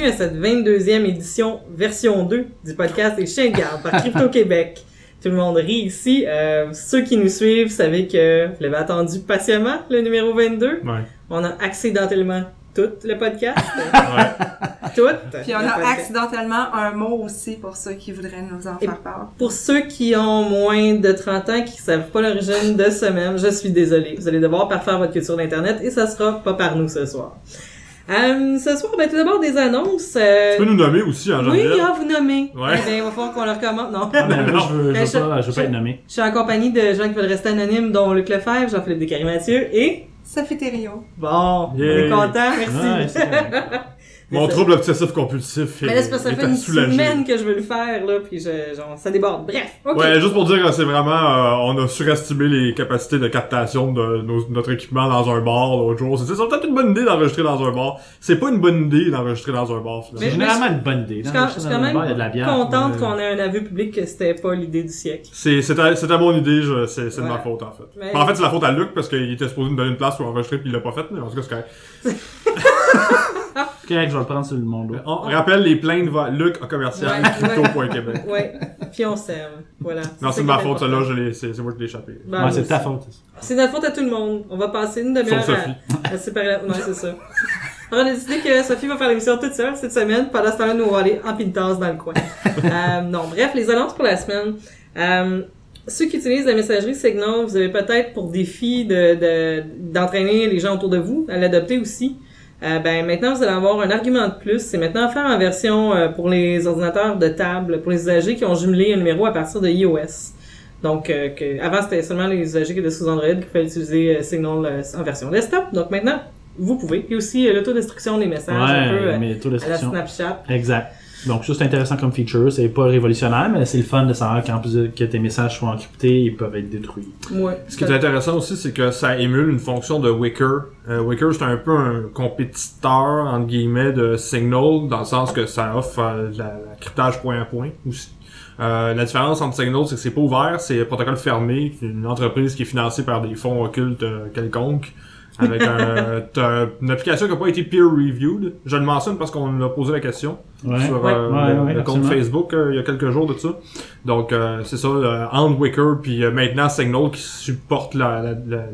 bienvenue à cette 22e édition version 2 du podcast des chiens de garde par Crypto Québec. Tout le monde rit ici. Euh, ceux qui nous suivent savez que vous l'avez attendu patiemment, le numéro 22. Ouais. On a accidentellement tout le podcast. Ouais. tout. Puis on a podcast. accidentellement un mot aussi pour ceux qui voudraient nous en Et- faire part. Pour ceux qui ont moins de 30 ans, qui savent pas l'origine de ce même, je suis désolée. Vous allez devoir parfaire votre culture d'Internet et ça sera pas par nous ce soir. Euh, ce soir, ben, tout d'abord des annonces. euh, Tu peux nous nommer aussi, hein, Oui, ah, vous nommez. Ouais. Eh ben, il va falloir qu'on le recommande. Non. Ah, mais moi, je veux, je Ben, veux pas, je veux je- pas être nommé. Je suis en compagnie de gens qui veulent rester anonymes, dont Luc Lefebvre, Jean-Philippe Descaries-Mathieu et... Sophie Thériault. Bon, on Yay. est content, merci. Mon trouble obsessif compulsif. Mais est- là, c'est parce que ça fait une semaine que je veux le faire, là, puis je, genre, ça déborde. Bref, ok. Ouais, juste pour dire que c'est vraiment, euh, on a surestimé les capacités de captation de nos- notre équipement dans un bar l'autre jour. C'est peut-être une bonne idée d'enregistrer dans un bar. C'est pas une bonne idée d'enregistrer dans un bar, C'est généralement une bonne idée. Je suis quand, quand même bar, il y a de la bière. contente qu'on ait un aveu public que c'était pas l'idée du siècle. C'est c'est à, c'est à mon idée, je- c'est c'est de ma faute en fait. Mais- En fait, c'est la faute à Luc parce qu'il était supposé me donner une place pour enregistrer puis il l'a pas fait, mais en tout cas, c'est correct. Je vais le prendre sur le monde. On rappelle les plaintes va Luc à commercial Ouais, crypto.québec. Ouais, puis on s'aime. Voilà. Non, c'est de ma faute, ça là, important. je l'ai- c'est c'est moi qui l'ai échappé. Ben, Ouais, c'est ta faute. C'est notre faute à tout le monde. On va passer une demi-heure Sauf Sophie. à, à séparer la... Non, c'est ça. On a décidé que Sophie va faire l'émission toute seule cette semaine. Pendant ce temps-là, nous, on va aller en pintasse dans le coin. euh, non, bref, les annonces pour la semaine. Euh, ceux qui utilisent la messagerie Signal, vous avez peut-être pour défi de, de, d'entraîner les gens autour de vous à l'adopter aussi. Euh, ben maintenant vous allez avoir un argument de plus. C'est maintenant offert en version euh, pour les ordinateurs de table, pour les usagers qui ont jumelé un numéro à partir de iOS. Donc euh, que, avant c'était seulement les usagers qui étaient sous Android qui pouvaient utiliser euh, Signal euh, en version desktop. Donc maintenant vous pouvez. Et aussi l'autodestruction des messages un peu Ouais, mais tout à la. Snapchat. Exact. Donc ça c'est intéressant comme feature, c'est pas révolutionnaire, mais c'est le fun de savoir qu'en plus de, que tes messages soient encryptés, ils peuvent être détruits. Ouais. Ce qui est intéressant aussi, c'est que ça émule une fonction de Wicker. Euh, Wicker, c'est un peu un compétiteur, entre guillemets, de Signal, dans le sens que ça offre euh, la, la cryptage point à point aussi. Euh, la différence entre Signal, c'est que c'est pas ouvert, c'est un protocole fermé, une entreprise qui est financée par des fonds occultes euh, quelconques, avec un, une application qui n'a pas été peer-reviewed. Je le mentionne parce qu'on a posé la question Ouais. sur Ouais. euh, Ouais, le, ouais, le compte. Facebook euh, il y a quelques jours de ça. Donc euh, c'est ça, euh, entre Wicker puis euh, maintenant Signal qui supporte la, la, la-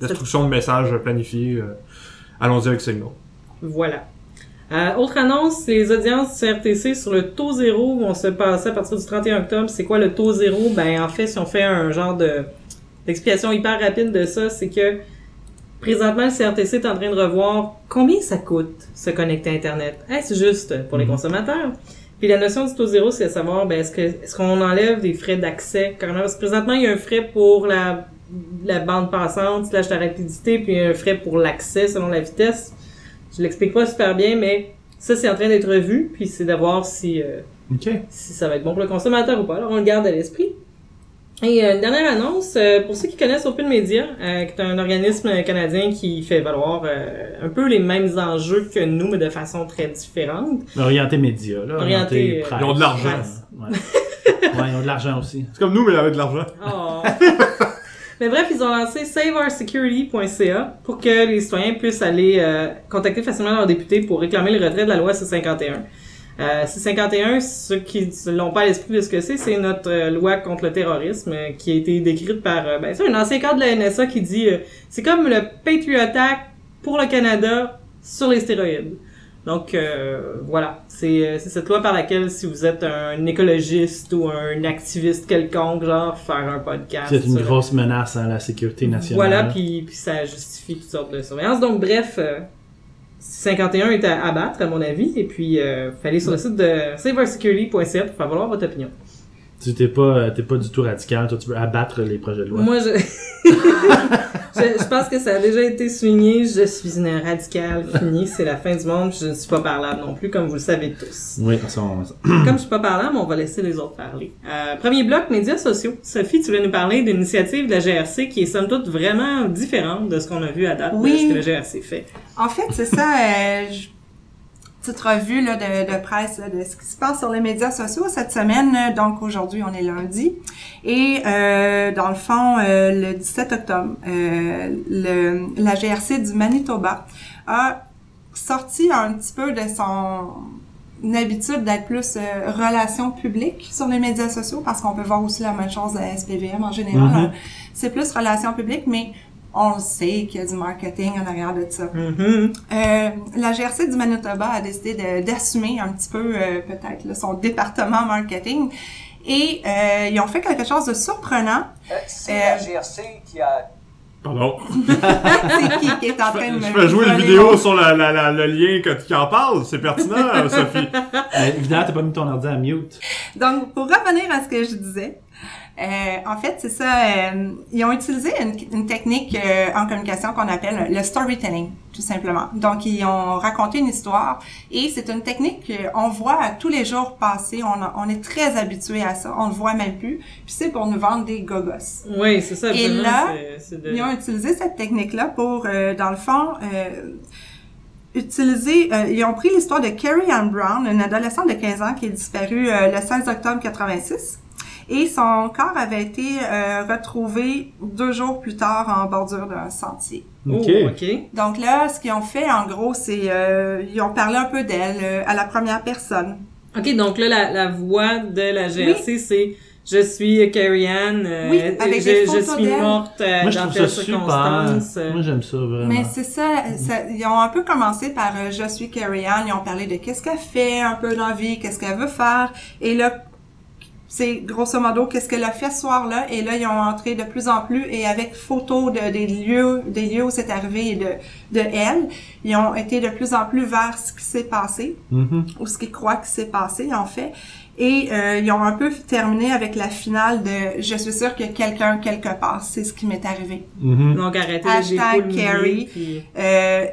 la destruction de messages planifiés. euh, Allons-y avec Signal. Voilà. Euh, autre annonce, les audiences CRTC sur le taux zéro vont se passer à partir du 31 octobre. C'est quoi le taux zéro? Ben, en fait, si on fait un genre de d'explication hyper rapide de ça, c'est que présentement, le CRTC est en train de revoir combien ça coûte se connecter à Internet. Est-ce juste pour les Mhm. consommateurs? Puis la notion du taux zéro, c'est de savoir, ben, est-ce que est-ce qu'on enlève des frais d'accès? Parce que présentement, il y a un frais pour la, la bande passante, slash la rapidité, puis un frais pour l'accès selon la vitesse. Je l'explique pas super bien, mais ça, c'est en train d'être revu, puis c'est de voir si, euh, si ça va être bon pour le consommateur ou pas. Alors, on le garde à l'esprit. Et euh, une dernière annonce, euh, pour ceux qui connaissent Open Media, euh, qui est un organisme canadien qui fait valoir euh, un peu les mêmes enjeux que nous, mais de façon très différente. Orienté média, là. Orienté, Orienté, presse. Ils ont de l'argent. Ouais. ouais, ils ont de l'argent aussi. C'est comme nous, mais avec de l'argent. Oh. Mais bref, ils ont lancé saveoursecurity.ca pour que les citoyens puissent aller euh, contacter facilement leurs députés pour réclamer le retrait de la loi C-51. Euh, C-51, ceux qui ne l'ont pas à l'esprit de ce que c'est, c'est notre euh, loi contre le terrorisme euh, qui a été décrite par euh, ben, c'est un ancien cadre de la NSA qui dit euh, c'est comme le Patriot Act pour le Canada sur les stéroïdes. Donc euh, voilà, c'est euh, cette loi par laquelle si vous êtes un écologiste ou un activiste quelconque, genre faire un podcast. C'est une grosse menace à la sécurité nationale. Voilà, puis, puis ça justifie toutes sortes de surveillance. Donc bref, euh, 51 est à abattre à mon avis, et puis euh, aller sur le site de saveoursecurity.ca pour faire votre opinion. Tu t'es pas, euh, t'es pas du tout radical, toi tu veux abattre les projets de loi. Moi, je... je... je pense que ça a déjà été souligné. Je suis une radicale finie. C'est la fin du monde. Je ne suis pas parlable non plus, comme vous le savez tous. Oui, ça, on- Comme je suis pas parlable, on va laisser les autres parler. Euh, premier bloc, médias sociaux. Sophie, tu voulais nous parler d'une initiative de la GRC qui est somme toute vraiment différente de ce qu'on a vu à date Oui. de ce que la GRC fait. En fait, c'est ça, euh, je- petite revue là, de, de presse là, de ce qui se passe sur les médias sociaux cette semaine. Donc aujourd'hui, on est lundi. Et euh, dans le fond, euh, le 17 octobre, euh, le, la GRC du Manitoba a sorti un petit peu de son une habitude d'être plus euh, relations publiques sur les médias sociaux parce qu'on peut voir aussi la même chose à SPVM en général. Mhm. hein. C'est plus relations publiques, mais on le sait qu'il y a du marketing en arrière de ça. Mhm. Euh, la GRC du Manitoba a décidé de- d'assumer un petit peu euh, peut-être là, son département marketing et euh, ils ont fait quelque chose de surprenant. Euh, C'est Euh, la GRC qui a Pardon. C'est qui qui est en train de je fais jouer une vidéo sur la, la, la- le lien que, qui en parle. C'est pertinent, euh, Sophie. Euh, évidemment, t'as pas mis ton ordi à mute. Donc, pour revenir à ce que je disais, euh, en fait, c'est ça, euh, ils ont utilisé une, une technique euh, en communication qu'on appelle le storytelling, tout simplement. Donc, ils ont raconté une histoire et c'est une technique qu'on voit tous les jours passer. On, on est très habitué à ça. On le voit même plus. Puis c'est pour nous vendre des gogos. Oui, c'est ça. Et là, de- Ils ont utilisé cette technique-là pour, euh, dans le fond, euh, utiliser... euh, ils ont pris l'histoire de Carrie Ann Brown, une adolescente de 15 ans qui est disparue euh, le 16 octobre 86. Et son corps avait été euh, retrouvé deux jours plus tard en bordure d'un sentier. Oh, Ok. OK. Donc là, ce qu'ils ont fait, en gros, c'est... Euh, ils ont parlé un peu d'elle euh, à la première personne. OK, donc là, la, la voix de la GRC, c'est « Je suis Carrie Ann, euh, Oui, avec je, des je photos suis morte euh, Moi, je dans telle circonstance. Moi, j'aime ça, vraiment. Mais c'est ça, ça- ils ont un peu commencé par euh, Je suis Carrie Ann, ils ont parlé de qu'est-ce qu'elle fait un peu dans la vie, qu'est-ce qu'elle veut faire, et là, c'est grosso modo qu'est-ce qu'elle a fait ce soir-là, et là, ils ont entré de plus en plus, et avec photos de, des lieux, des lieux où c'est arrivé et de, de elle, ils ont été de plus en plus vers ce qui s'est passé, Mhm. ou ce qu'ils croient qui s'est passé, en fait. Et euh, ils ont un peu terminé avec la finale de Je suis sûre a quelqu'un quelque part, c'est ce qui m'est arrivé. Donc, arrêtez Hashtag Carrie. puis... Euh,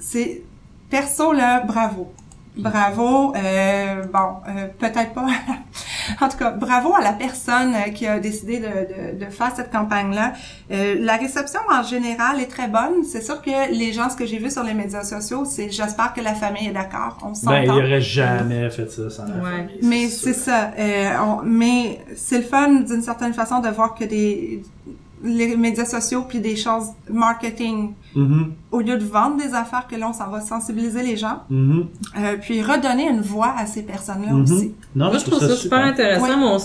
c'est perso là, bravo. Bravo, euh, bon, euh, peut-être pas. en tout cas, bravo à la personne euh, qui a décidé de, de, de faire cette campagne-là. Euh, la réception en général est très bonne. C'est sûr que les gens, ce que j'ai vu sur les médias sociaux, c'est j'espère que la famille est d'accord. On s'entend. Ben, il aurait jamais fait ça sans la Ouais. famille. Mais c'est ça. Euh, on- mais c'est le fun d'une certaine façon de voir que des les médias sociaux puis des choses marketing Mhm. au lieu de vendre des affaires que là on s'en va sensibiliser les gens Mhm. euh, puis redonner une voix à ces personnes-là Mhm. aussi. Non, Moi, je trouve ça super intéressant. Mon-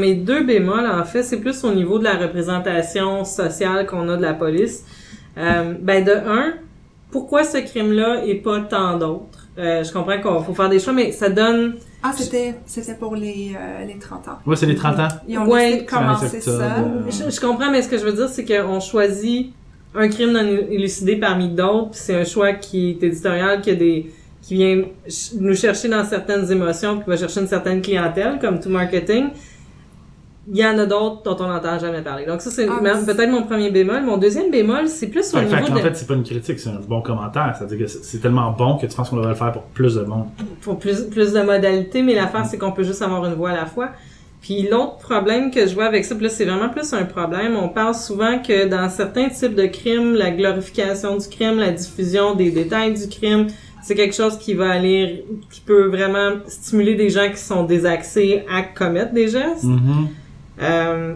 mes deux bémols, en fait, c'est plus au niveau de la représentation sociale qu'on a de la police. Euh, ben, de un, pourquoi ce crime-là et pas tant d'autres? Euh, je comprends qu'il faut faire des choix, mais ça donne... Ah, c'était c'était pour les euh, les 30 ans. Ouais, c'est les 30 ans. Ils ont Ouais. décidé de commencer ça. euh, Je, je comprends, mais ce que je veux dire, c'est qu'on choisit un crime non élucidé parmi d'autres, c'est un choix qui est éditorial, qui a des qui vient ch- nous chercher dans certaines émotions, puis qui va chercher une certaine clientèle, comme tout marketing. Il y en a d'autres dont on n'entend jamais parler. Donc ça, c'est Ah, peut-être mon premier bémol. Mon deuxième bémol, c'est plus au Fait, niveau fait qu'en de... fait, c'est pas une critique, c'est un bon commentaire. C'est-à-dire que c'est tellement bon que tu penses qu'on devrait le faire pour plus de monde. pour plus, plus de modalités, mais l'affaire, c'est qu'on peut juste avoir une voix à la fois. Puis l'autre problème que je vois avec ça, puis là, c'est vraiment plus un problème. On parle souvent que dans certains types de crimes, la glorification du crime, la diffusion des détails du crime, c'est quelque chose qui va aller, qui peut vraiment stimuler des gens qui sont désaxés à commettre des gestes. Mhm. Euh,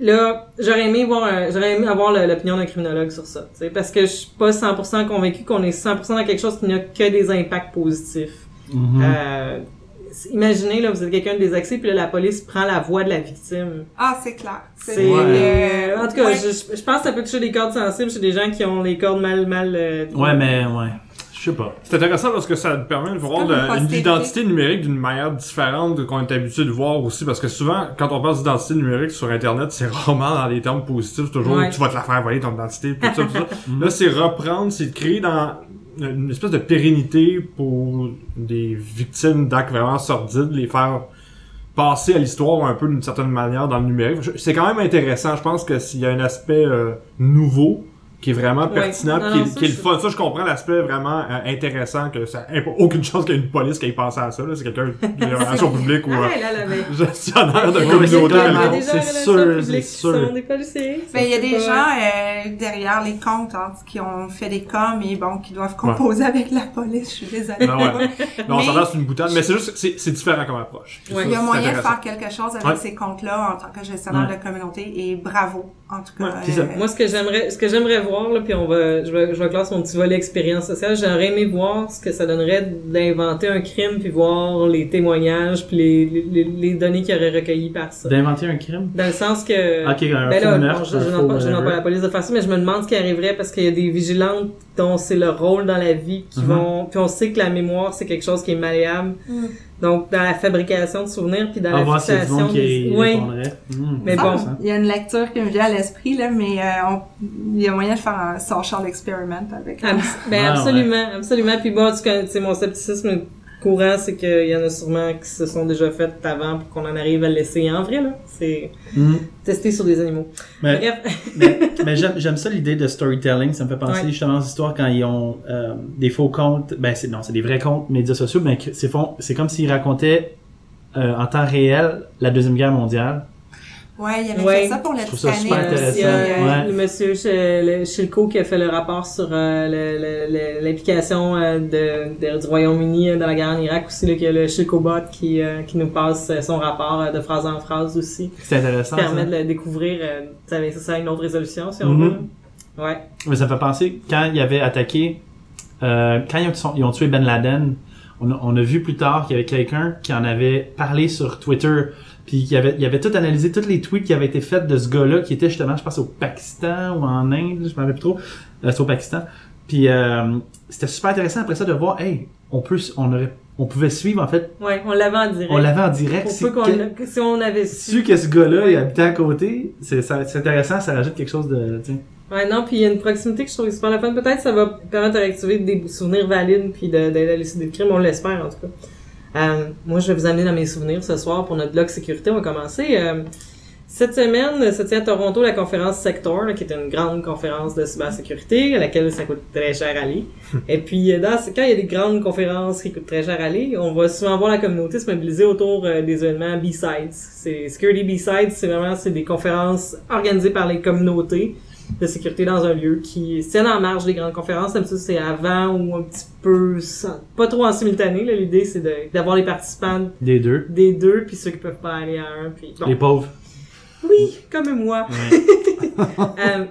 là, j'aurais aimé j'aurais aimé avoir l'opinion d'un criminologue sur ça, parce que je suis pas 100% convaincu qu'on est 100% dans quelque chose qui n'a que des impacts positifs. Mhm. Euh, imaginez, là, vous êtes quelqu'un de désaxé, puis là, la police prend la voix de la victime. Ah, c'est clair. C'est, euh, en tout cas, ouais. je, je pense que ça peut toucher des cordes sensibles chez des gens qui ont les cordes mal, mal. euh, Ouais, mais, ouais. Je sais pas. C'est intéressant parce que ça te permet de voir une identité numérique d'une manière différente de qu'on est habitué de voir aussi. Parce que souvent, quand on parle d'identité numérique sur Internet, c'est rarement dans des termes positifs. C'est toujours Ouais. tu vas te la faire voler ton identité, tout ça, tout ça. Là, c'est reprendre, c'est de créer dans une espèce de pérennité pour des victimes d'actes vraiment sordides, les faire passer à l'histoire un peu d'une certaine manière dans le numérique. C'est quand même intéressant. Je pense que s'il y a un aspect euh, nouveau qui est vraiment Ouais. pertinent, Non, qui, non, ça, qui est le je- fun. Ça, je comprends l'aspect vraiment euh, intéressant que ça n'a aucune chance qu'il y ait une police qui ait pensé à ça. C'est quelqu'un de relations publiques ou Ah, euh, gestionnaire de communauté. des gens- clairement, il y a des gens c'est sûr, c'est qui sûr. Ben, il y a des gens euh, derrière les comptes hein, qui ont fait des coms et bon qui doivent composer avec la police. Je suis désolée. Ben ouais. Non, Mais- ça reste une boutade, mais c'est juste, c'est c'est différent comme approche. Ouais. Il y a moyen de faire quelque chose avec Ouais. ces comptes-là en tant que gestionnaire Ouais. de communauté et bravo en tout cas. Ouais, euh, Moi, ce que j'aimerais, ce que j'aimerais voir voir, là, puis on va, je vais, je vais classer mon petit volet expérience sociale. J'aurais aimé voir ce que ça donnerait d'inventer un crime, puis voir les témoignages, puis les, les, les données qu'il aurait recueillies par ça. D'inventer un crime? Dans le sens que... Ok, un Ben là, meurtre, bon, je, n'en whatever. pas la police de faire ça, mais je me demande ce qui arriverait parce qu'il y a des vigilantes dont c'est le rôle dans la vie qui Mhm. vont, puis on sait que la mémoire c'est quelque chose qui est malléable. Mm. Donc dans la fabrication de souvenirs puis dans On va la fixation qui des... Oui. Hmm, Mais Ah, bon. intéressant. Il y a une lecture qui me vient à l'esprit, là, mais euh, on- il y a moyen de faire un social experiment avec. Abs- ben Ah, absolument, absolument. Puis bon, tu connais- tu sais, mon scepticisme courant, c'est qu'il y en a sûrement qui se sont déjà faites avant pour qu'on en arrive à le laisser en vrai, là. C'est Hmm. tester sur des animaux. Mais, Bref. mais, mais j'aime, ça l'idée de storytelling. Ça me fait penser Ouais. justement aux histoires quand ils ont euh, des faux comptes. Ben c'est non, c'est des vrais comptes médias sociaux, mais c'est comme s'ils racontaient euh, en temps réel la deuxième guerre mondiale. Ouais, il y avait Ouais. fait ça pour le Je trouve ça Titanic. super intéressant. il y a, ouais. Le monsieur Shilko qui a fait le rapport sur euh, l'implication euh, de, de- du Royaume-Uni euh, dans la guerre en Irak aussi, là, qu'il y a le Shilko Bot qui, euh, qui nous passe euh, son rapport euh, de phrase en phrase aussi, C'est intéressant. qui permet ça. de le découvrir, euh, ça, ça, ça a une autre résolution si on Mhm. veut. Ouais. Mais ça me fait penser quand ils avaient attaqué, euh, quand ils ont, ils ont tué Ben Laden, on a, on a vu plus tard qu'il y avait quelqu'un qui en avait parlé sur Twitter, puis qui avait, il avait tout analysé, tous les tweets qui avaient été faits de ce gars-là, qui était justement, je pense, au Pakistan ou en Inde, je me rappelle plus trop, euh, c'est au Pakistan. Puis euh, c'était super intéressant après ça de voir, hey, on peut, on aurait, on pouvait suivre en fait, Ouais, on l'avait en direct. on l'avait en direct. Que si on avait su su. que ce gars-là, il habitait à côté, c'est ça- c'est intéressant, ça rajoute quelque chose de, sais. Ouais, non, puis il y a une proximité que je trouve super la fun. Peut-être que ça va permettre de réactiver des souvenirs valides puis de- à élucider le crime. On l'espère, en tout cas. Euh, moi, je vais vous amener dans mes souvenirs ce soir pour notre blog sécurité. On va commencer. Euh, cette semaine se tient à Toronto la conférence Sector, là, qui est une grande conférence de cybersécurité à laquelle ça coûte très cher à aller. Et puis, euh, dans, quand il y a des grandes conférences qui coûtent très cher à aller, on va souvent voir la communauté se mobiliser autour euh, des événements B-Sides. C'est Security B-Sides, c'est vraiment c'est des conférences organisées par les communautés de sécurité dans un lieu qui se tiennent en marge des grandes conférences. Comme ça, c'est avant ou un petit peu, sans- pas trop en simultané. là. L'idée, c'est de- d'avoir les participants Des deux. des deux, puis ceux qui peuvent pas aller à un. Puis, bon. Les pauvres. Oui, comme moi. Ouais. Euh,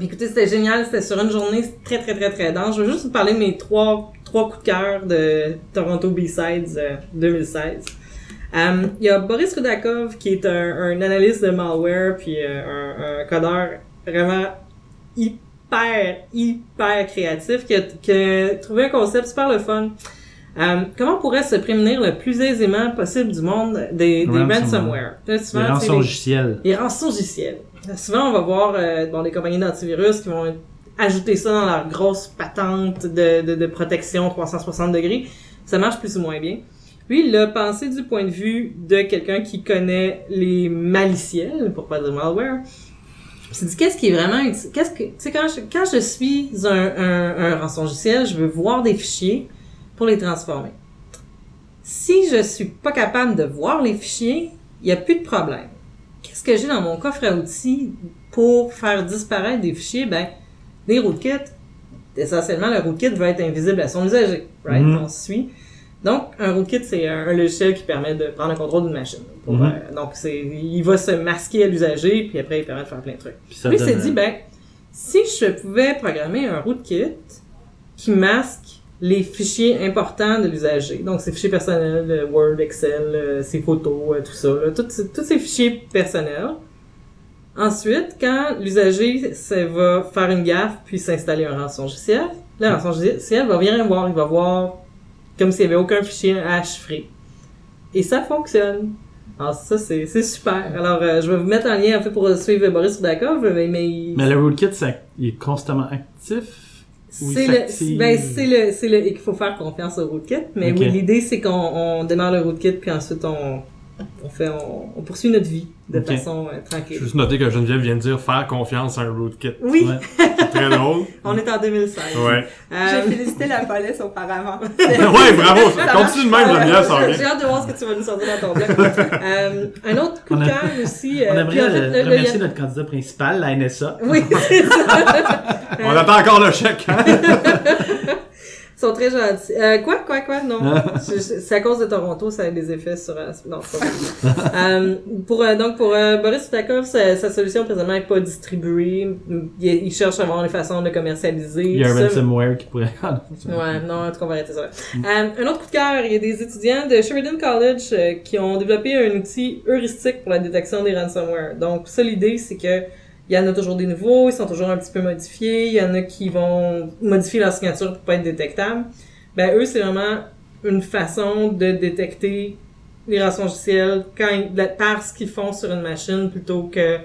écoutez, c'était génial. C'était sur une journée très, très, très, très dense. Je vais juste vous parler de mes trois, trois coups de cœur de Toronto B-Sides euh, 2016. Euh, Il y a Boris Rudakov, qui est un, un analyste de malware, puis euh, un, un codeur vraiment hyper, hyper créatif, qui a, qui a trouvé un concept super le fun. Euh, comment on pourrait se prémunir le plus aisément possible du monde des, des Ransomware. souvent, Les rançons logiciels. les rançongiciels. Souvent, on va voir euh, bon, des compagnies d'antivirus qui vont ajouter ça dans leur grosse patente de, de, de protection 360 degrés. Ça marche plus ou moins bien. Lui, il l'a pensé du point de vue de quelqu'un qui connaît les maliciels, pour pas dire malware. S'est dit, qu'est-ce qui est vraiment utile? Qu'est-ce que, tu sais, quand je, quand je suis un, un, un rançongiciel, je veux voir des fichiers pour les transformer. Si je suis pas capable de voir les fichiers, il n'y a plus de problème. Qu'est-ce que j'ai dans mon coffre à outils pour faire disparaître des fichiers? Ben, des rootkits. Essentiellement, le rootkit va être invisible à son usager. Right? On suit. Donc, un rootkit, c'est un, un logiciel qui permet de prendre le contrôle d'une machine. Pour, Mhm. euh, donc, c'est, il va se masquer à l'usager, puis après, il permet de faire plein de trucs. Puis ça Lui, il donne, s'est dit, ben, si je pouvais programmer un rootkit qui masque les fichiers importants de l'usager, donc ses fichiers personnels, Word, Excel, ses photos, euh, tout ça, là, tous ces- tous ces fichiers personnels. Ensuite, quand l'usager va faire une gaffe puis s'installer un rançongiciel, le rançongiciel va venir voir, il va voir comme s'il n'y avait aucun fichier à chiffrer. Et ça fonctionne. Alors ça, c'est super. Alors, euh, je vais vous mettre en lien en fait pour suivre Boris Rudakov, mais, mais il- Mais le rootkit, ça- il est constamment actif. C'est le, ben, c'est le, c'est le, et qu'il faut faire confiance au rootkit. Mais oui, l'idée, c'est qu'on on démarre le rootkit, puis ensuite, on, on fait, on, on poursuit notre vie de façon euh, Je vais tranquille. juste noter que Geneviève vient de dire faire confiance à un rootkit. Oui, Ouais. C'est très drôle. on est en 2016. Ouais. Euh, J'ai félicité la police auparavant. ouais, bravo. Continue de même, Geneviève, ça J'ai hâte de voir ce que tu vas nous sortir dans ton blog. euh, un autre coup de cœur aussi. euh, On en aimerait fait, le- le- remercier notre candidat principal, la NSA. Oui, c'est ça. On attend encore le chèque. Ils sont très gentils. Euh, quoi, quoi, quoi, non. Je- c'est à cause de Toronto, ça a des effets sur... euh, non, c'est pas euh, pour, euh, donc, pour Boris Utakov, sa, sa solution présentement n'est pas distribuée. Il, il cherche à voir les façons de commercialiser. Il y a un ransomware qui pourrait. Ah, Ouais, non, en tout cas, on va arrêter ça. Euh, un autre coup de cœur, il y a des étudiants de Sheridan College qui ont développé un outil heuristique pour la détection des ransomware. Donc, ça, l'idée, c'est que il y en a toujours des nouveaux, ils sont toujours un petit peu modifiés, il y en a qui vont modifier leur signature pour pas être détectables. Ben, eux, c'est vraiment une façon de détecter les quand ils- la- par ce qu'ils font sur une machine plutôt que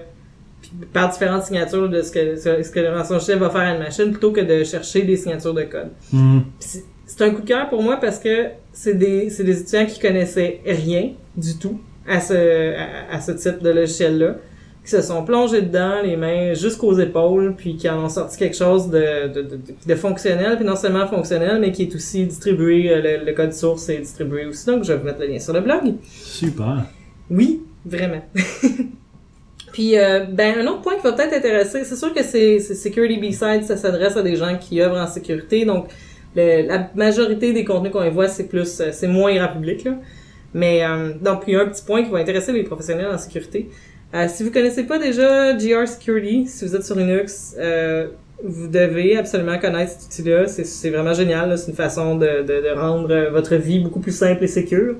par différentes signatures de ce que, ce que le rançongiciel va faire à une machine plutôt que de chercher des signatures de code. Hmm. C'est un coup de cœur pour moi parce que c'est des, c'est des étudiants qui connaissaient rien du tout à ce, à, à ce type de logiciel-là, qui se sont plongés dedans, les mains jusqu'aux épaules, puis qui en ont sorti quelque chose de, de, de, de fonctionnel, puis non seulement fonctionnel, mais qui est aussi distribué, euh, le, le code source est distribué aussi, donc je vais vous mettre le lien sur le blog. Super. Oui, vraiment. Puis, euh, ben, un autre point qui va peut-être intéresser, c'est sûr que c'est Security B-Side, ça s'adresse à des gens qui œuvrent en sécurité, donc le- la majorité des contenus qu'on voit, c'est plus, euh, c'est moins grand public, là. Mais, euh, donc, il y a un petit point qui va intéresser les professionnels en sécurité. Euh, si vous connaissez pas déjà GR Security, si vous êtes sur Linux, euh, vous devez absolument connaître cet outil-là. C'est- vraiment génial. C'est une façon de, de, de rendre votre vie beaucoup plus simple et sécure.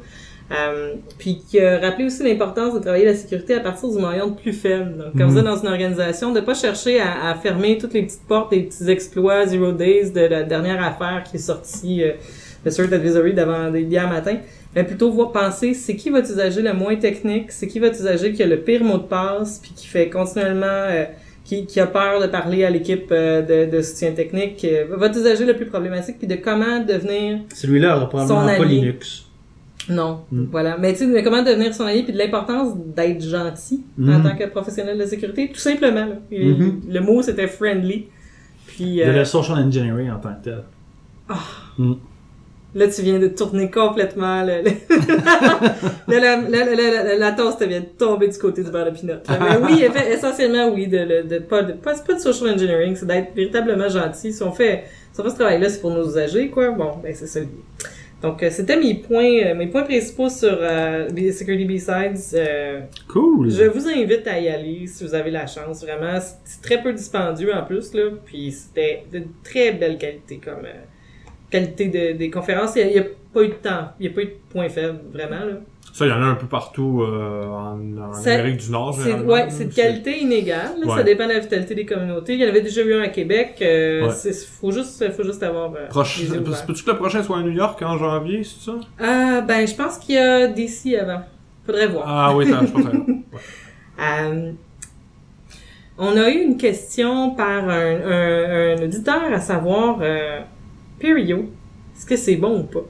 Euh, puis rappelé aussi l'importance de travailler la sécurité à partir du moyen le plus faible. Donc, quand vous êtes dans une organisation, de pas chercher à, à fermer toutes les petites portes, les petits exploits Zero Days de la dernière affaire qui est sortie euh, de Cert Advisory d'avant d'hier matin, mais plutôt voir penser c'est qui votre usager le moins technique, c'est qui votre usager qui a le pire mot de passe, puis qui fait continuellement euh, qui, qui a peur de parler à l'équipe euh, de, de soutien technique, euh, votre usager le plus problématique, puis de comment devenir Celui-là aura probablement Son pas. Linux. non, Mm. voilà. Mais tu sais, de comment devenir son allié puis de l'importance d'être gentil en Mhm. tant que professionnel de sécurité, tout simplement. Là. Mhm. Le mot c'était friendly. Puis De euh, la social engineering en tant que tel. Là, tu viens de tourner complètement le, le- là, la, la, la, la, la, la toast vient de tomber du côté du beurre de pinot. là. Mais oui, essentiellement, oui, de, de, de pas, de, pas, pas de social engineering, c'est d'être véritablement gentil. Si on fait, si on fait ce travail-là, c'est pour nos usagers, quoi. Bon, ben, c'est ça. Donc, euh, c'était mes points, euh, mes points principaux sur euh, Security B-Sides. Euh, Cool. je vous invite à y aller si vous avez la chance. Vraiment, c'est- c'est très peu dispendieux en plus, là. Puis c'était de très belle qualité comme euh, qualité de, des conférences. Il n'y a, pas eu de temps, il n'y a pas eu de point faible, vraiment, là. Ça, il y en a un peu partout euh, en, en Ça- Amérique du Nord, ouais, là. c'est de qualité inégale. là. Ça dépend de la vitalité des communautés. Il y en avait déjà eu un à Québec. Euh, Ouais. faut juste, faut juste avoir euh, Proche... Peux-tu que le prochain soit à New York en janvier, c'est ça? Ah, ben, je pense qu'il y a DC avant. Faudrait voir. Ah oui, je pense que Euh, on a eu une question par un, un, un auditeur à savoir Perio, est-ce que c'est bon ou pas?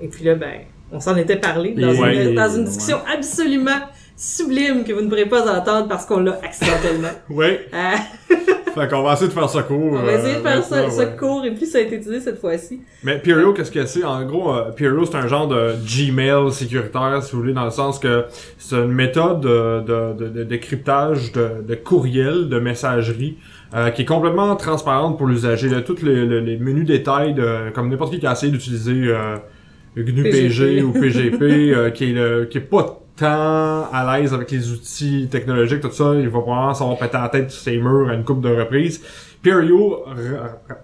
Et puis là, ben, on s'en était parlé dans, une, dans discussion absolument sublime que vous ne pourrez pas entendre parce qu'on l'a accidentellement. Oui, Euh, fait qu'on va essayer de faire ça court. on va essayer de faire euh, ça, maintenant, ça ouais. court et puis ça a été utilisé cette fois-ci. Mais Perio, qu'est-ce que c'est? En gros, euh, c'est un genre de Gmail sécuritaire, si vous voulez, dans le sens que c'est une méthode de, de, de, de, de courriel, de messagerie, euh, qui est complètement transparente pour l'usager. Tous les, les, les menus détails, de, comme n'importe qui qui a essayé d'utiliser euh, GNU. PG ou PGP, euh, qui est le, qui est pas tant à l'aise avec les outils technologiques, tout ça, il va probablement savoir péter la tête sur ses murs à une coupe de reprises. R-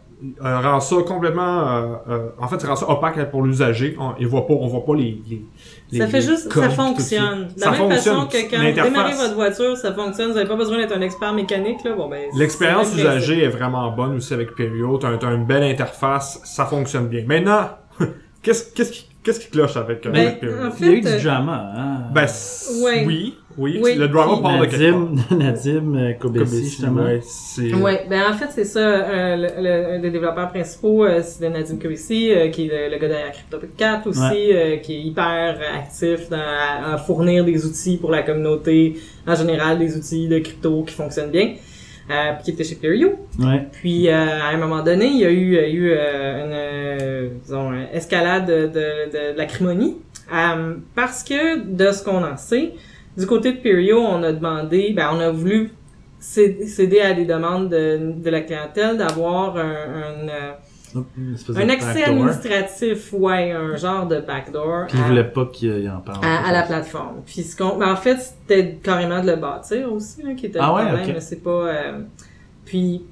euh, rend ça complètement euh, euh, en fait ça rend ça opaque pour l'usager on, il voit pas on voit pas les, les, les- ça fait les juste, ça fonctionne. De Ça la même fonctionne. façon que quand vous L'interface- démarrez votre voiture, ça fonctionne. Vous n'avez pas besoin d'être un expert mécanique, là. Bon, ben, l'expérience usagée est vraiment bonne aussi avec Perio t'as, t'as une belle interface ça fonctionne bien maintenant qu'est-ce qu'est-ce qui qu'est-ce qui cloche avec, euh, Ben, avec Perio? en Il y a eu euh, du drama, hein? ben Ouais. oui oui, Oui. le drama part de quelque part Nadim, Nadim euh, Kobesi, justement. ouais, c'est Ouais, ben en fait c'est ça. euh, le, le- des développeurs principaux, euh, c'est Nadim Kobesi, euh, qui est le, le gars derrière CryptoPit aussi, euh, qui est hyper actif dans, à, à fournir des outils pour la communauté, en général des outils de crypto qui fonctionnent bien, euh, puis qui était chez Perio. Ouais. Puis euh, à un moment donné, il y a eu, il y a eu euh, une euh, disons, une escalade de, de, de l'acrimonie. Euh, parce que de ce qu'on en sait, du côté de Perio, on a demandé, ben on a voulu cé- céder à des demandes de, de la clientèle d'avoir un, un, euh, un accès administratif, ouais, un genre de backdoor. Puis ils voulaient pas qu'il en parle. à, à la plateforme. Puis ce qu'on, mais en fait, c'était carrément de le bâtir aussi, là, qui était Ah le ouais, problème. ok. mais C'est pas. euh, Puis,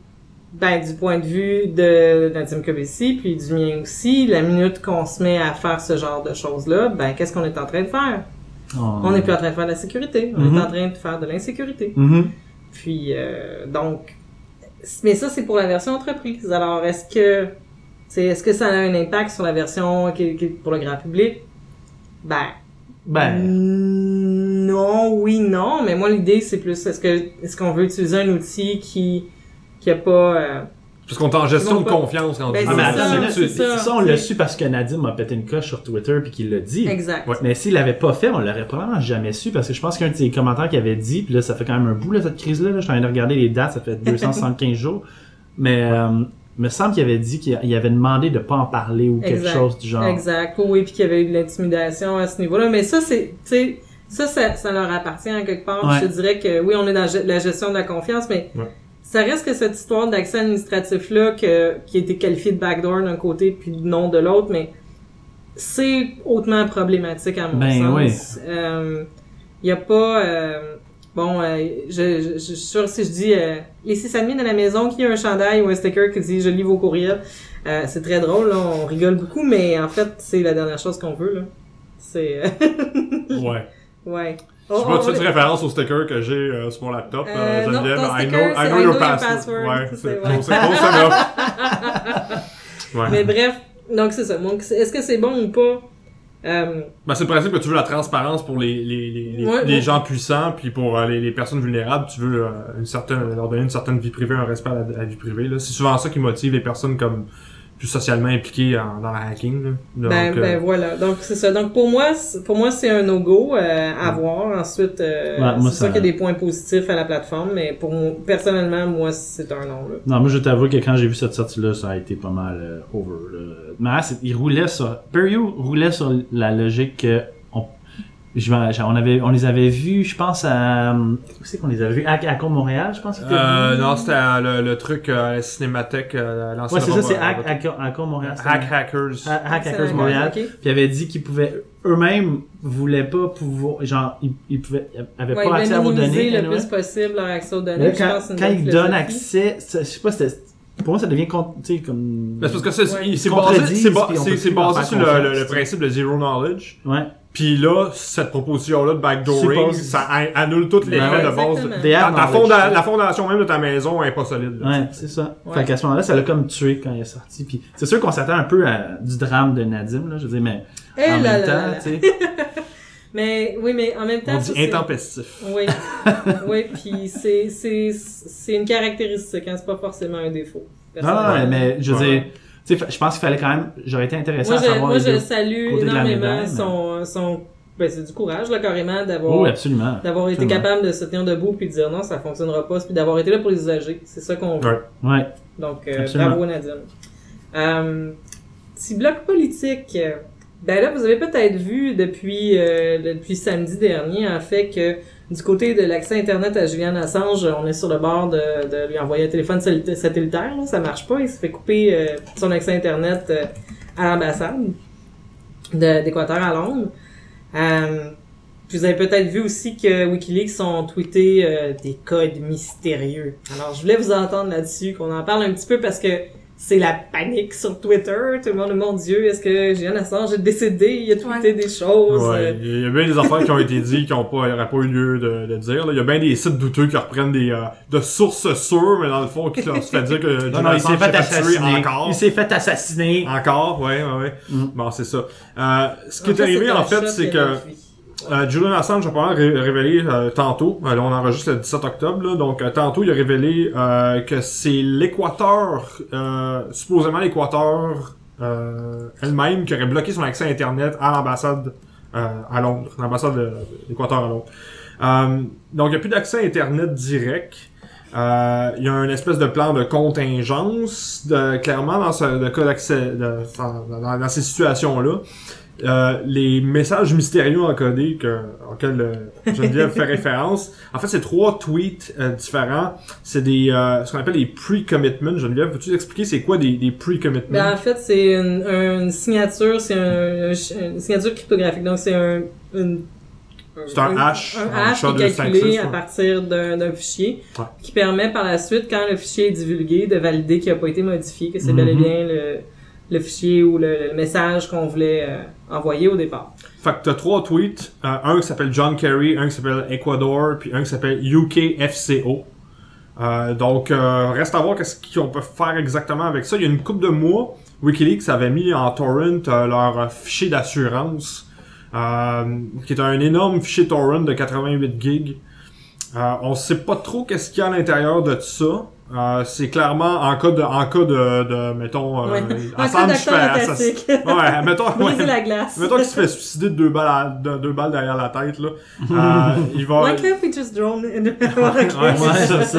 ben, du point de vue de Nadim Kobesi, puis du mien aussi, la minute qu'on se met à faire ce genre de choses-là, ben, qu'est-ce qu'on est en train de faire? Oh. On n'est plus en train de faire de la sécurité, on Mhm. est en train de faire de l'insécurité. Mhm. Puis, euh, donc, mais ça, c'est pour la version entreprise. Alors, est-ce que, est-ce que ça a un impact sur la version qui, qui- pour le grand public? Ben, Ben, Non, oui, non, mais moi l'idée c'est plus est-ce que est-ce qu'on veut utiliser un outil qui qui a pas euh, Parce qu'on est en gestion de pas- confiance quand Ben, ah, mais c'est attends, ça, c'est- ça. ça, on l'a su parce que Nadim a pété une coche sur Twitter puis qu'il l'a dit. exact. Ouais. Mais s'il l'avait pas fait, on l'aurait probablement jamais su parce que je pense qu'un de ses commentaires qu'il avait dit, puis là ça fait quand même un bout là, cette crise-là, là, je suis en train de regarder les dates, ça fait 275 jours, mais euh, me semble qu'il avait dit qu'il il avait demandé de pas en parler ou quelque chose du genre. Exact. Oui, oui, puis qu'il y avait eu de l'intimidation à ce niveau-là, mais ça c'est tu sais ça, ça ça leur appartient en quelque part. Ouais. Je te dirais que oui, on est dans la gestion de la confiance, mais Ouais. Ça reste que cette histoire d'accès administratif là que qui a été qualifié de backdoor d'un côté puis de non de l'autre, mais c'est hautement problématique à mon Ben sens. Euh, Il y a pas euh, bon, euh, je, je, je suis sûre si je dis euh, les six admins à la maison qui a un chandail ou un sticker qui dit je lis vos courriels, euh, c'est très drôle, là, on rigole beaucoup, mais en fait c'est la dernière chose qu'on veut là. C'est euh, Ouais. ouais. Je sais Oh, pas, tu fais une référence au sticker que j'ai euh, sur mon laptop, Euh, euh, non, Geneviève? ton I sticker, know, I c'est know your password. Ouais, c'est- c'est close, c'est close enough. Ouais. Mais bref, donc c'est ça. Donc c'est- est-ce que c'est bon ou pas? Euh, Ben, c'est le principe que tu veux la transparence pour les, les, les, les, Ouais, les ouais. gens puissants, puis pour euh, les, les personnes vulnérables, tu veux euh, une certaine, leur donner une certaine vie privée, un respect à la, à la vie privée. là. C'est souvent ça qui motive les personnes comme plus socialement impliquées en- dans le hacking. là. Donc, Ben, euh, ben voilà. Donc c'est ça. Donc pour moi, c'est- pour moi c'est un no-go euh, à voir. Ensuite, euh, Ouais, c'est sûr qu'il y a des points positifs à la plateforme, mais pour moi, personnellement, moi c'est un non là. Non, moi je t'avoue que quand j'ai vu cette sortie-là, ça a été pas mal euh, over. Là. Mais ah, il roulait sur. Perio roulait sur la logique que je on avait, on les avait vus, je pense à où c'est qu'on les avait vus? À, à Con Montréal, je pense. euh, non, c'était euh, le, le truc euh, à la cinémathèque, euh, l'ancien Ouais, c'est ça, c'est Hack, Con Montréal. c'était- Hack Hackers. Ha- Hack Hackers Montréal. ok. Puis ils avaient dit qu'ils pouvaient eux-mêmes voulaient pas pouvoir genre ils, ils pouvaient ils avaient Ouais, pas ils accès à vos données. le anyway. plus possible leur accès aux données. là, je quand, pense quand ils donnent accès, ça- je sais pas, c'était pour moi ça devient con- tu sais comme Ben, c'est parce que c'est basé, basé sur le, le- le principe de zero knowledge. ouais. Puis là, cette proposition-là de backdooring, ça annule toutes les Ben faits ouais, de base. knowledge, fonda- la fondation même de ta maison est pas solide. là. Ouais, c'est ça. Ouais. Fait qu'à ce moment-là, ça l'a comme tué quand il est sorti. Puis c'est sûr qu'on s'attend un peu à du drame de Nadim, là. Je veux dire, mais Eh en là même là temps, tu sais. Mais oui, mais en même temps, On dit intempestif. Oui, oui, puis c'est c'est c'est une caractéristique, hein, c'est pas forcément un défaut. Non, non, mais je veux Ouais. dire, tu sais, je pense qu'il fallait quand même, j'aurais été intéressé moi, à savoir moi, les je deux. salue énormément son son ben c'est du courage là carrément d'avoir d'avoir été Absolument. capable de se tenir debout puis de dire non, ça fonctionnera pas, puis d'avoir été là pour les usagers. C'est ça qu'on veut. Ouais. Ouais. Donc, euh, bravo Nadine. Euh, petit bloc politique. euh, Ben là, vous avez peut-être vu depuis euh, depuis samedi dernier, en fait, que du côté de l'accès Internet à Julian Assange, on est sur le bord de, de lui envoyer un téléphone sat- satellitaire. Là, ça marche pas. Il se fait couper euh, son accès Internet euh, à l'ambassade de- d'Équateur à Londres. Euh, vous avez peut-être vu aussi que Wikileaks ont tweeté euh, des codes mystérieux. Alors je voulais vous entendre là-dessus, qu'on en parle un petit peu parce que c'est la panique sur Twitter. Tout le monde, mon Dieu, est-ce que Julian Assange est décédé? Il a tweeté des choses. Ouais, euh, il y a bien des affaires qui ont été dites qui ont pas, n'auraient pas eu lieu de, de dire. là. Il y a bien des sites douteux qui reprennent des euh, de sources sûres, mais dans le fond, qui leur se fait dire que Julian non, s'est fait assassiner. encore. Il s'est fait assassiner. Encore, ouais, ouais, ouais. Mm. Bon, c'est ça. Euh, ce qui en est fait, arrivé, en fait, c'est a que. Euh, Julian Assange a ré- révélé euh, tantôt, euh, là on enregistre le 17 octobre, donc tantôt il a révélé que c'est l'Équateur, supposément l'Équateur elle-même qui aurait bloqué son accès à Internet à l'ambassade à Londres, l'ambassade de l'Équateur à Londres. Donc il n'y a plus d'accès à Internet direct. Il y a un espèce de plan de contingence, de, clairement dans ce cas d'accès, dans- dans ces situations-là. Euh, les messages mystérieux encodés que, auxquels euh, Geneviève fait référence. En fait, c'est trois tweets euh, différents. C'est des euh, ce qu'on appelle des pre-commitments. Geneviève, veux-tu expliquer c'est quoi des, des pre-commitments? Ben, en fait, c'est une, une signature, c'est un, un- une signature cryptographique. Donc, c'est un, une, C'est un hash, un hash qui est calculé 5-6, à ouais. partir d'un fichier Ouais. qui permet par la suite, quand le fichier est divulgué, de valider qu'il n'a pas été modifié, que c'est bel et Mhm. bien le, le fichier ou le, message qu'on voulait euh, envoyer au départ. Fait que t'as trois tweets. Euh, un qui s'appelle John Kerry, un qui s'appelle Ecuador, puis un qui s'appelle UKFCO. Euh, donc, reste à voir qu'est-ce qu'on peut faire exactement avec ça. Il y a une couple de mois, Wikileaks avait mis en torrent leur fichier d'assurance, qui est un énorme fichier torrent de 88 gigs. On sait pas trop qu'est-ce qu'il y a à l'intérieur de ça. Euh, c'est clairement en cas de, en cas de, de mettons, euh, Ouais. Un Assange cas fait d'acteur assass- fantastique. Ouais, mettons, ouais. la glace. Mettons qu'il se fait suicider de deux balles, à- de deux balles derrière la tête, là. Euh, il va... Why can't we just drone in? The Ouais, Ouais, c'est ça.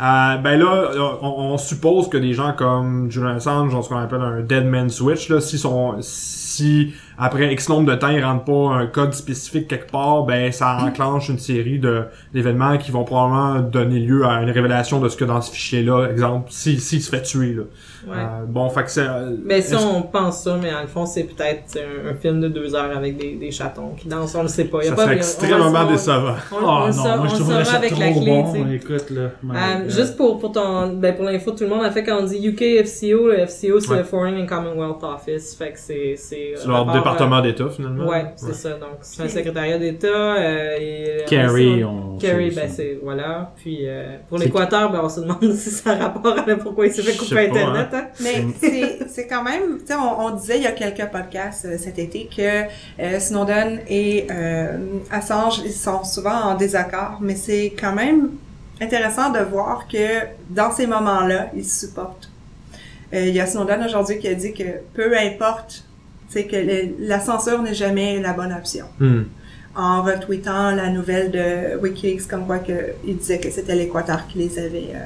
Euh, ben là, on, on suppose que des gens comme Julian Assange ont ce qu'on appelle un dead man switch, là. Si son, si après X nombre de temps, ils rentrent pas un code spécifique quelque part, ben ça enclenche une série de d'événements qui vont probablement donner lieu à une révélation de ce que dans ce fichier-là, exemple, si s'il se fait tuer, là. Ouais. Euh, bon, fait que c'est... Mais ça, on pense ça, mais en le fond, c'est peut-être un, un film de deux heures avec des, des chatons qui dansent, on le sait pas. Y a ça pas serait on- extrêmement on- décevant. On, Oh on non, saura- moi je on le avec trop la clé, bon. tu sais. Écoute, là. Euh, juste pour, pour ton, ben pour l'info de tout le monde, en fait, quand on dit UK FCO, le FCO, c'est Ouais. le Foreign and Commonwealth Office. Fait que c'est, c'est, C'est leur rapport, département d'État, finalement. ouais, c'est ça. Donc, c'est un secrétariat d'État, euh, Carrie, on. Kerry, c'est- ben c'est, voilà. Puis, euh, pour l'Équateur, ben on se demande si ça a rapport à pourquoi il s'est fait couper pas, Internet, hein. Mais c'est c'est quand même, tu sais, on, on disait il y a quelques podcasts euh, cet été que euh, Snowden et euh, Assange ils sont souvent en désaccord, mais c'est quand même intéressant de voir que dans ces moments-là, ils se supportent. Euh, il y a Snowden aujourd'hui qui a dit que peu importe, sais, que le- la censure n'est jamais la bonne option. Hmm. En retweetant la nouvelle de Wikileaks comme quoi que il disait que c'était l'Équateur qui les avait euh,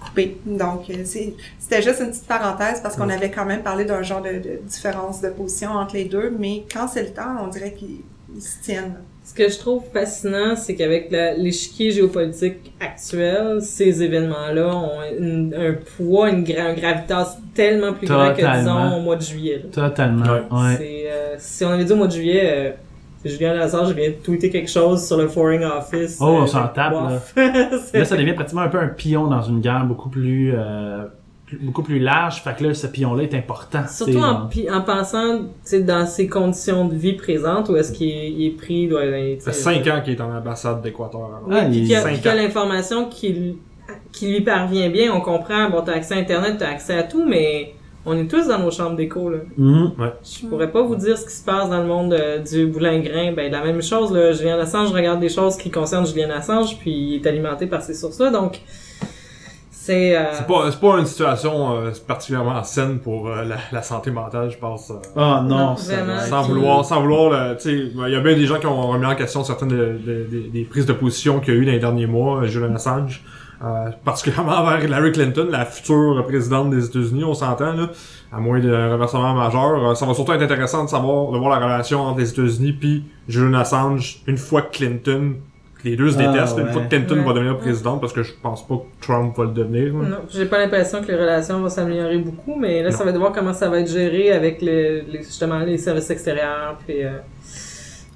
coupés. Donc, euh, c'est- c'était juste une petite parenthèse parce qu'on avait quand même parlé d'un genre de, de différence de position entre les deux, mais quand c'est le temps, on dirait qu'ils ils se tiennent. Ce que je trouve fascinant, c'est qu'avec la- l'échiquier géopolitique actuel, ces événements-là ont une- un poids, une gra- un gravitas tellement plus grand que, disons, au mois de juillet. là. Totalement. Ouais. Euh, si on avait dit au mois de juillet, euh, Julien Lazare, je viens de tweeter quelque chose sur le Foreign Office. Oh, on euh, s'en tape, bof. Là, ça devient pratiquement un peu un pion dans une guerre beaucoup plus, euh, plus- beaucoup plus large. Fait que là, ce pion-là est important. Surtout C'est, en, pi- en pensant, tu sais, dans ses conditions de vie présentes, où est-ce qu'il est, il est pris, doit être, Ça fait cinq ans qu'il est en ambassade d'Équateur. Oui, Ah, puis il- qu'il y a, l'information qui, lui- qui lui parvient bien, on comprend, bon, t'as accès à Internet, t'as accès à tout, mais on est tous dans nos chambres d'écho, là. mhm. Je pourrais pas vous dire ce qui se passe dans le monde euh, du boulingrin. Ben, la même chose, là. Julien Assange regarde des choses qui concernent Julien Assange, puis il est alimenté par ces sources-là, donc, c'est, euh, C'est pas, c'est pas une situation euh, particulièrement saine pour euh, la, la santé mentale, je pense. euh. Ah non, Non, vraiment. sans puis- vouloir, sans vouloir, le- tu sais, il y a bien des gens qui ont remis en question certaines de- de- de- des prises de position qu'il y a eu dans les derniers mois, euh, Julian Assange, euh, particulièrement envers Hillary Clinton, la future présidente des États-Unis, on s'entend là, à moins d'un renversement majeur. Euh, ça va surtout être intéressant de savoir, de voir la relation entre les États-Unis puis Julian Assange une fois que Clinton, les deux se Ah, détestent, une ouais. fois que Clinton Ouais. va devenir présidente, parce que je pense pas que Trump va le devenir. là. Non, j'ai pas l'impression que les relations vont s'améliorer beaucoup, mais là, Non. ça va être de voir comment ça va être géré avec le, les, justement les services extérieurs. Puis, euh,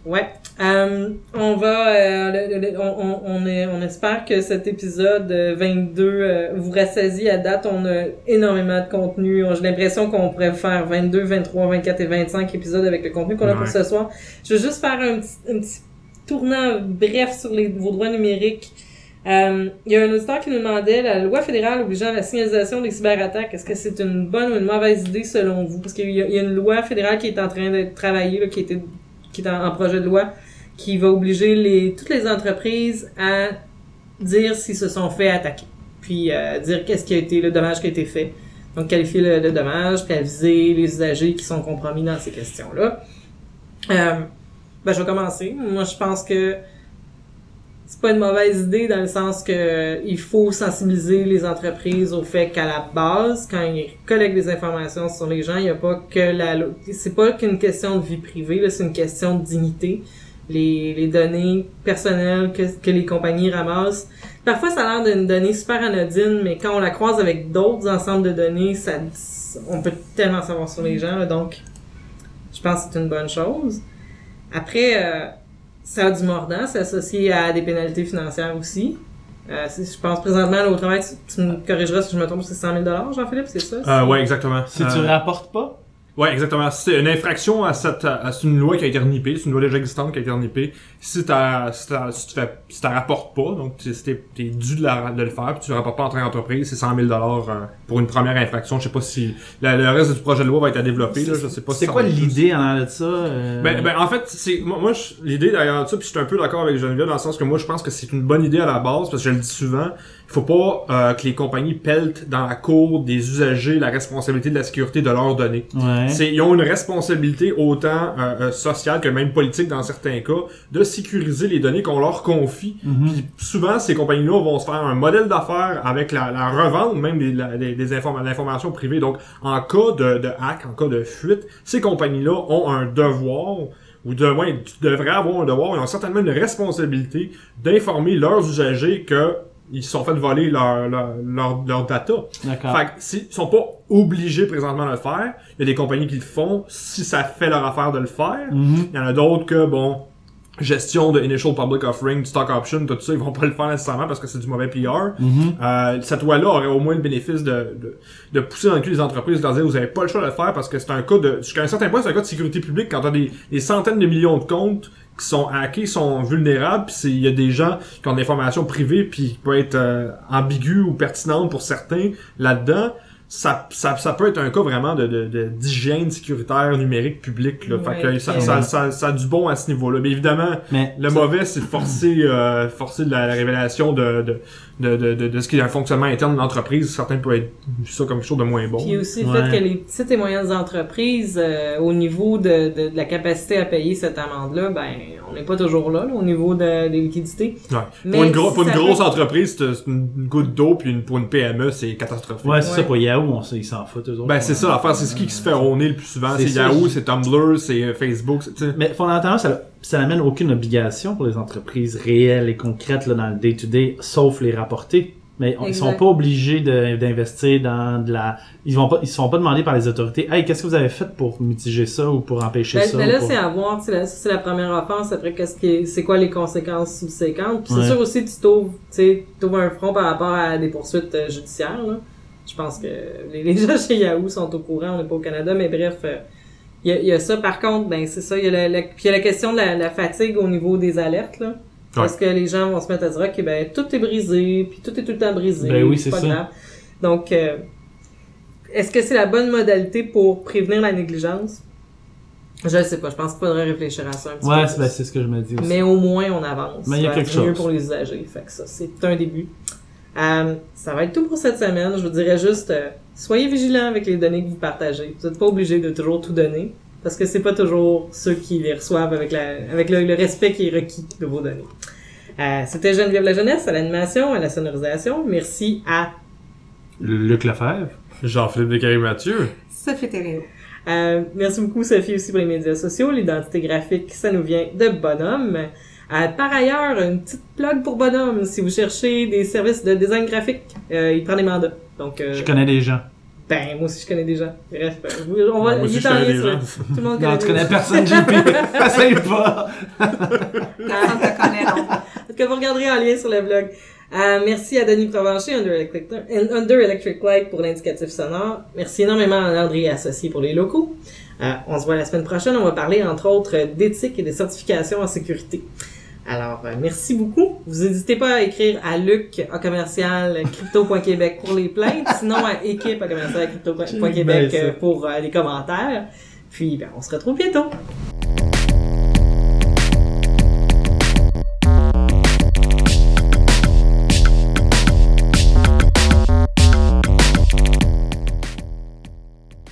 ouais. Euh, on va, euh, le- le- on, on, on, est, on espère que cet épisode euh, 22 euh, vous rassasie à date. On a énormément de contenu. J'ai l'impression qu'on pourrait faire 22, 23, 24 et 25 épisodes avec le contenu qu'on a pour Ouais. ce soir. Je veux juste faire un petit, un petit tournant bref sur les, vos droits numériques. Euh, Il y a un auditeur qui nous demandait la loi fédérale obligeant la signalisation des cyberattaques. Est-ce que c'est une bonne ou une mauvaise idée selon vous? Parce qu'il y, y a une loi fédérale qui est en train d'être travaillée, là, qui, était, qui est en, projet de loi, qui va obliger les, toutes les entreprises à dire s'ils se sont fait attaquer. Puis euh, dire qu'est-ce qui a été le dommage qui a été fait. Donc qualifier le, le dommage, puis aviser les usagers qui sont compromis dans ces questions-là. Euh, ben, je vais commencer. Moi, je pense que c'est pas une mauvaise idée dans le sens que il faut sensibiliser les entreprises au fait qu'à la base, quand ils collectent des informations sur les gens, il y a pas que la, c'est pas qu'une question de vie privée, c'est une question de dignité. Les, les données personnelles que, que les compagnies ramassent. Parfois, ça a l'air d'une donnée super anodine, mais quand on la croise avec d'autres ensembles de données, ça, on peut tellement savoir sur les gens, là, donc je pense que c'est une bonne chose. Après, euh, ça a du mordant, c'est associé à des pénalités financières aussi. Euh, je pense présentement, là, au travail, tu, tu me corrigeras si je me trompe, c'est 100 000 Jean-Philippe, c'est ça? Euh, ouais, exactement. Si tu Euh, rapportes pas, Ouais, exactement. C'est une infraction à cette, à, c'est une loi qui a été renippée, c'est une loi déjà existante qui a été renippée. Si t'as, si t'as, si tu fais, si t'as rapportes pas, donc tu- si t'es, t'es dû de, la, de le faire, puis tu le rapportes pas en train d'entreprise, c'est 100 000 dollars euh, pour une première infraction. Je sais pas si le, le reste du projet de loi va être à développer, là, je sais pas c'est quoi l'idée en de ça? euh, Ben, ben, en fait, c'est moi, moi l'idée derrière ça, puis je suis un peu d'accord avec Geneviève dans le sens que moi je pense que c'est une bonne idée à la base parce que je le dis souvent, faut pas euh, que les compagnies peltent dans la cour des usagers la responsabilité de la sécurité de leurs données. ouais. C'est, ils ont une responsabilité autant euh, euh, sociale que même politique dans certains cas de sécuriser les données qu'on leur confie. Mhm. Puis souvent, ces compagnies-là vont se faire un modèle d'affaires avec la, la revente même des, la- des, des informa- l'information privée. Donc, en cas de, de hack, en cas de fuite, ces compagnies-là ont un devoir ou de moins, devraient avoir un devoir, ils ont certainement une responsabilité d'informer leurs usagers que ils se sont fait voler leur, leur, leur, leur data. D'accord. Fait que s'ils sont pas obligés présentement de le faire, il y a des compagnies qui le font si ça fait leur affaire de le faire. Mhm. Il y en a d'autres que, bon, gestion de initial public offering, stock option, tout ça, ils vont pas le faire nécessairement parce que c'est du mauvais PR. Mhm. Euh, cette loi-là aurait au moins le bénéfice de, de, de pousser dans le cul les entreprises, de leur dire vous avez pas le choix de le faire parce que c'est un cas de, jusqu'à un certain point, c'est un cas de sécurité publique quand t'as des, des centaines de millions de comptes qui sont hackés, sont vulnérables, puis c'est- il y a des gens qui ont des informations privées puis qui peuvent être euh, ambiguës ou pertinentes pour certains là-dedans. Ça, ça, ça peut être un cas vraiment de, de, de- d'hygiène sécuritaire numérique publique. Là. fait que ça, ça, ça, ça a du bon à ce niveau-là. Mais évidemment, Mais le mauvais, c'est de forcer, euh, forcer de la, la révélation de, de, de, de, de, de ce qui est un fonctionnement interne de l'entreprise. Certains peuvent être vu ça comme quelque chose de moins bon. Puis aussi le Ouais. fait que les petites et moyennes entreprises, euh, au niveau de, de, de la capacité à payer cette amende-là, ben, on n'est pas toujours là, là, au niveau de, des liquidités. Ouais. Mais pour une, gro- pour une grosse peut- entreprise, c'est une goutte d'eau, puis une, pour une PME, c'est catastrophique. ouais, c'est Ouais. ça pour Yahoo, on sait, ils s'en foutent eux autres. Ben, c'est ça l'affaire, c'est ce qui se fait ronner le plus souvent. C'est Yahoo, c'est Tumblr, c'est euh, Facebook, c'est, tu sais. Mais fondamentalement, ça, ça n'amène aucune obligation pour les entreprises réelles et concrètes là, dans le day-to-day, sauf les rapporter. Mais on- ils sont pas obligés d'investir dans de la. Ils vont pas, ils sont pas demandés par les autorités. Hey, qu'est-ce que vous avez fait pour mitiger ça ou pour empêcher Ben, ça ou là, pour- c'est à voir, c'est la première offense, après, qu'est-ce qui est- c'est quoi les conséquences subséquentes. Puis Ouais. c'est sûr aussi, tu t'ouvres, tu t'ouvres un front par rapport à des poursuites euh, judiciaires, là. Je pense que les, les gens chez Yahoo sont au courant, on n'est pas au Canada, mais bref, euh, il y, a, il y a ça. Par contre, ben, c'est ça, il y a la, la- puis il y a la question de la, la fatigue au niveau des alertes, là. Parce que les gens vont se mettre à dire, OK, ben, tout est brisé, puis tout est tout le temps brisé. Ben oui, c'est ça. grave. Donc, euh, est-ce que c'est la bonne modalité pour prévenir la négligence? Je ne sais pas, je pense qu'il faudrait réfléchir à ça un petit Ouais, peu. c'est ben, c'est ce que je me dis aussi. Mais au moins, on avance. Mais il y a quelque être mieux chose. pour les usagers. Fait que ça, c'est un début. Euh, ça va être tout pour cette semaine. Je vous dirais juste, euh, soyez vigilants avec les données que vous partagez. Vous n'êtes pas obligé de toujours tout donner. Parce que c'est pas toujours ceux qui les reçoivent avec, la, avec le, le respect qui est requis de vos données. Euh, C'était Geneviève La Jeunesse à l'animation, à la sonorisation. Merci à Luc Lefebvre. Jean-Philippe Descaries-Mathieu. Fait terrible. Euh, merci beaucoup, Sophie, aussi pour les médias sociaux. L'identité graphique, ça nous vient de Bonhomme. Euh, par ailleurs, une petite plug pour Bonhomme. Si vous cherchez des services de design graphique, euh, il prend des mandats. Donc, euh, Je connais des gens. ben, moi aussi, je connais des gens. Bref, on va, Moi aussi, je en connais des gens. Tout le monde Non, connaît tu des connais personne, JP. Essaye pas. Personne te connaît, non. que vous regarderez en lien sur le blog. Euh, merci à Denis Provencher, Under Electric, Under Electric Light pour l'indicatif sonore. Merci énormément à André et Associé pour les locaux. Euh, on se voit la semaine prochaine. On va parler entre autres d'éthique et de certification en sécurité. Alors, euh, merci beaucoup. Vous n'hésitez pas à écrire à Luc à commercial crypto.québec pour les plaintes, sinon à équipe à commercial crypto.québec euh, pour euh, les commentaires. Puis, ben, on se retrouve bientôt.